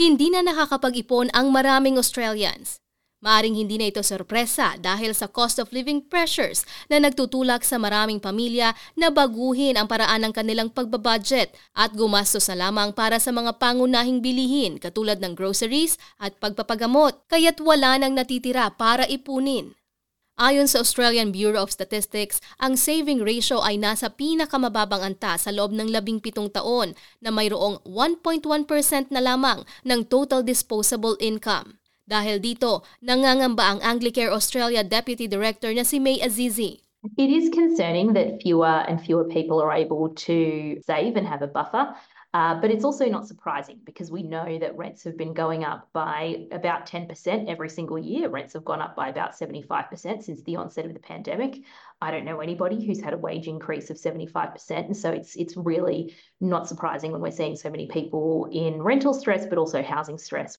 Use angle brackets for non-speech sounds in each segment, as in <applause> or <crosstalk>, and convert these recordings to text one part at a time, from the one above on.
Hindi na nakakapag-ipon ang maraming Australians. Maaring hindi na ito sorpresa dahil sa cost of living pressures na nagtutulak sa maraming pamilya na baguhin ang paraan ng kanilang pagbabudget at gumastos na lamang para sa mga pangunahing bilihin katulad ng groceries at pagpapagamot kaya't wala nang natitira para ipunin. Ayon sa Australian Bureau of Statistics, ang saving ratio ay nasa pinakamababang anta sa loob ng labing pitong taon na mayroong 1.1% na lamang ng total disposable income. Dahil dito, nangangamba ang Anglicare Australia Deputy Director na si May Azizi. It is concerning that fewer and fewer people are able to save and have a buffer. Uh, but it's also not surprising because we know that rents have been going up by about 10% every single year. Rents have gone up by about 75% since the onset of the pandemic. I don't know anybody who's had a wage increase of 75%. And so it's, it's really not surprising when we're seeing so many people in rental stress, but also housing stress.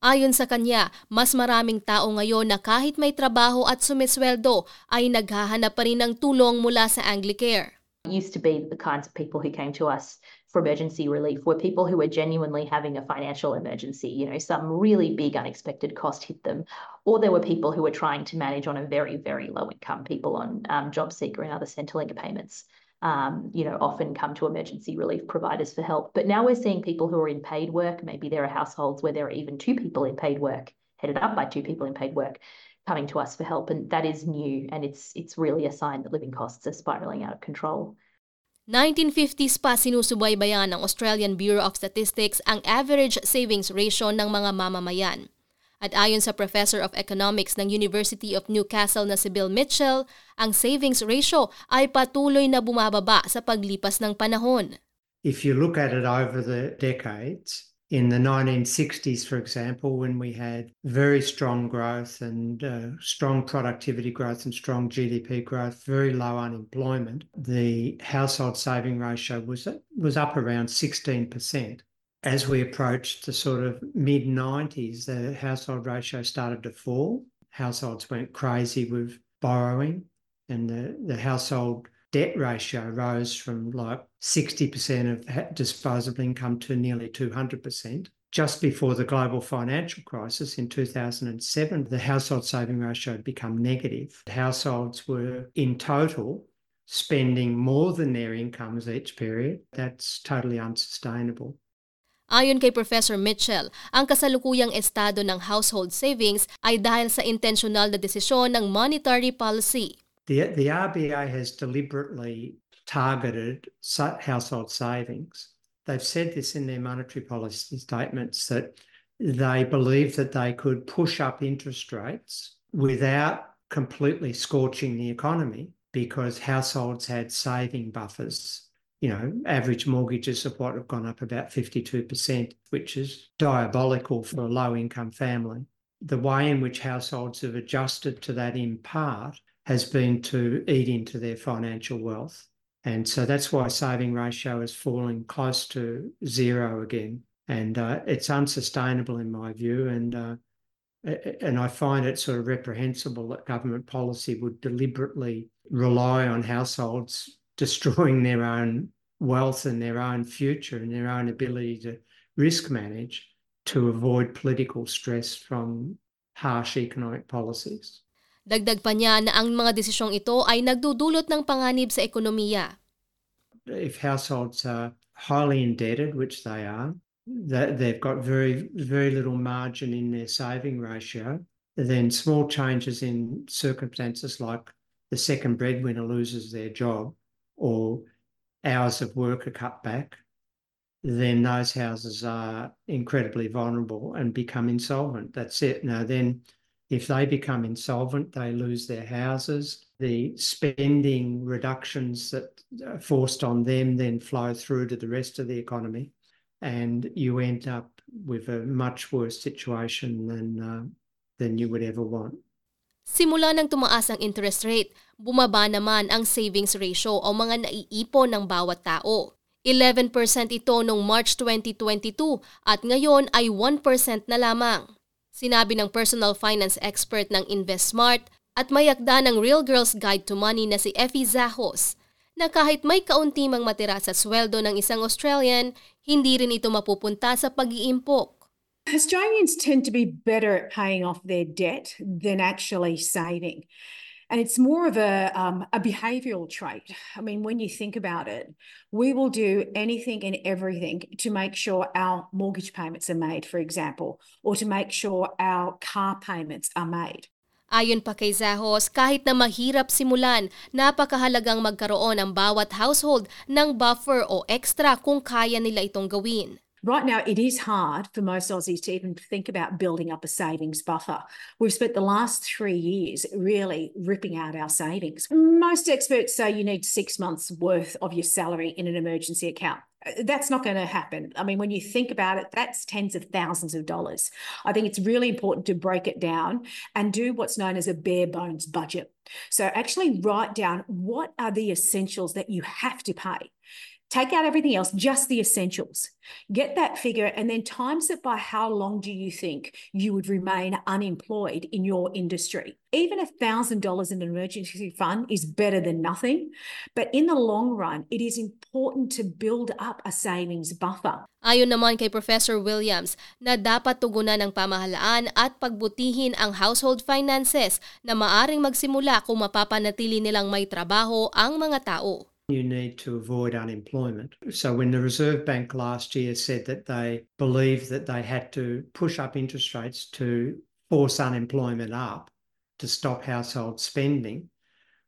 Ayon sa kanya, mas maraming tao ngayon na kahit may trabaho at sumisweldo ay naghahanap pa rin ng tulong mula sa Anglicare. Used to be the kinds of people who came to us for emergency relief were people who were genuinely having a financial emergency. You know, some really big unexpected cost hit them, or there were people who were trying to manage on a very, very low income, people on um, JobSeeker and other Centrelink payments um, you know, often come to emergency relief providers for help. But now we're seeing people who are in paid work. Maybe there are households where there are even two people in paid work, headed up by two people in paid work, coming to us for help. And that is new. And it's, it's really a sign that living costs are spiraling out of control. 1950s pa sinusubaybayan ng Australian Bureau of Statistics ang average savings ratio ng mga mamamayan. At ayon sa Professor of Economics ng University of Newcastle na si Bill Mitchell, ang savings ratio ay patuloy na bumababa sa paglipas ng panahon. If you look at it over the decades, in the 1960s, for example, when we had very strong growth and uh, strong productivity growth and strong GDP growth, very low unemployment, the household saving ratio was, was up around 16% as we approached the sort of mid 90s, the household ratio started to fall. Households went crazy with borrowing, and the, the household debt ratio rose from like 60% of disposable income to nearly 200%. Just before the global financial crisis in 2007, the household saving ratio had become negative. Households were in total spending more than their incomes each period. That's totally unsustainable. Ayon kay Professor Mitchell, ang kasalukuyang estado ng household savings ay dahil sa intentional na desisyon ng monetary policy. The, the RBA has deliberately targeted household savings. They've said this in their monetary policy statements that they believe that they could push up interest rates without completely scorching the economy because households had saving buffers you know, average mortgages of what have gone up about 52%, which is diabolical for a low income family. The way in which households have adjusted to that in part has been to eat into their financial wealth. And so that's why saving ratio is falling close to zero again. And uh, it's unsustainable in my view. And uh, and I find it sort of reprehensible that government policy would deliberately rely on households <laughs> destroying their own wealth and their own future and their own ability to risk manage to avoid political stress from harsh economic policies. Dagdag pa niya na ang mga desisyong ito ay nagdudulot ng panganib sa ekonomiya. If households are highly indebted, which they are, that they've got very very little margin in their saving ratio, then small changes in circumstances like the second breadwinner loses their job or hours of work are cut back, then those houses are incredibly vulnerable and become insolvent. That's it. Now, then, if they become insolvent, they lose their houses. The spending reductions that are forced on them then flow through to the rest of the economy, and you end up with a much worse situation than uh, than you would ever want. Simula nang tumaas ang interest rate, bumaba naman ang savings ratio o mga naiipon ng bawat tao. 11% ito noong March 2022 at ngayon ay 1% na lamang. Sinabi ng personal finance expert ng InvestSmart at mayakda ng Real Girls Guide to Money na si Effie Zahos na kahit may kaunti mang matira sa sweldo ng isang Australian, hindi rin ito mapupunta sa pag-iimpok. Australians tend to be better at paying off their debt than actually saving. And it's more of a, um, a behavioral trait. I mean, when you think about it, we will do anything and everything to make sure our mortgage payments are made, for example, or to make sure our car payments are made. Ayon pa kay Zahos, kahit na mahirap simulan, napakahalagang magkaroon ang bawat household ng buffer o extra kung kaya nila itong gawin. Right now, it is hard for most Aussies to even think about building up a savings buffer. We've spent the last three years really ripping out our savings. Most experts say you need six months' worth of your salary in an emergency account. Uh, that's not going to happen. I mean, when you think about it, that's tens of thousands of dollars. I think it's really important to break it down and do what's known as a bare bones budget. So, actually, write down what are the essentials that you have to pay Take out everything else, just the essentials. Get that figure and then times it by how long do you think you would remain unemployed in your industry. Even $1,000 in an emergency fund is better than nothing. But in the long run, it is important to build up a savings buffer. Ayon naman kay Professor Williams na dapat tugunan ng pamahalaan at pagbutihin ang household finances na maaring magsimula kung mapapanatili nilang may trabaho ang mga tao. You need to avoid unemployment. So, when the Reserve Bank last year said that they believed that they had to push up interest rates to force unemployment up to stop household spending,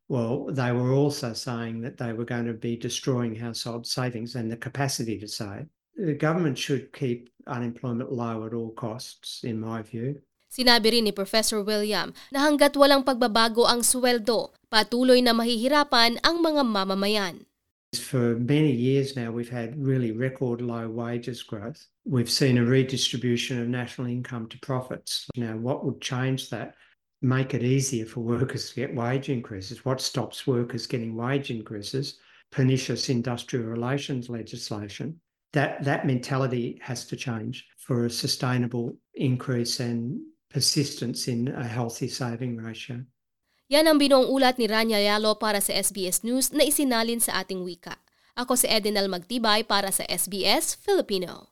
well, they were also saying that they were going to be destroying household savings and the capacity to save. The government should keep unemployment low at all costs, in my view. Sinabi rin ni Professor William na hanggat walang pagbabago ang sweldo, patuloy na mahihirapan ang mga mamamayan. For many years now, we've had really record low wages growth. We've seen a redistribution of national income to profits. Now, what would change that? Make it easier for workers to get wage increases. What stops workers getting wage increases? Pernicious industrial relations legislation. That, that mentality has to change for a sustainable increase and persistence in a healthy saving ratio. Yan ang binuong ulat ni Rania Yalo para sa SBS News na isinalin sa ating wika. Ako si Edinal Magtibay para sa SBS Filipino.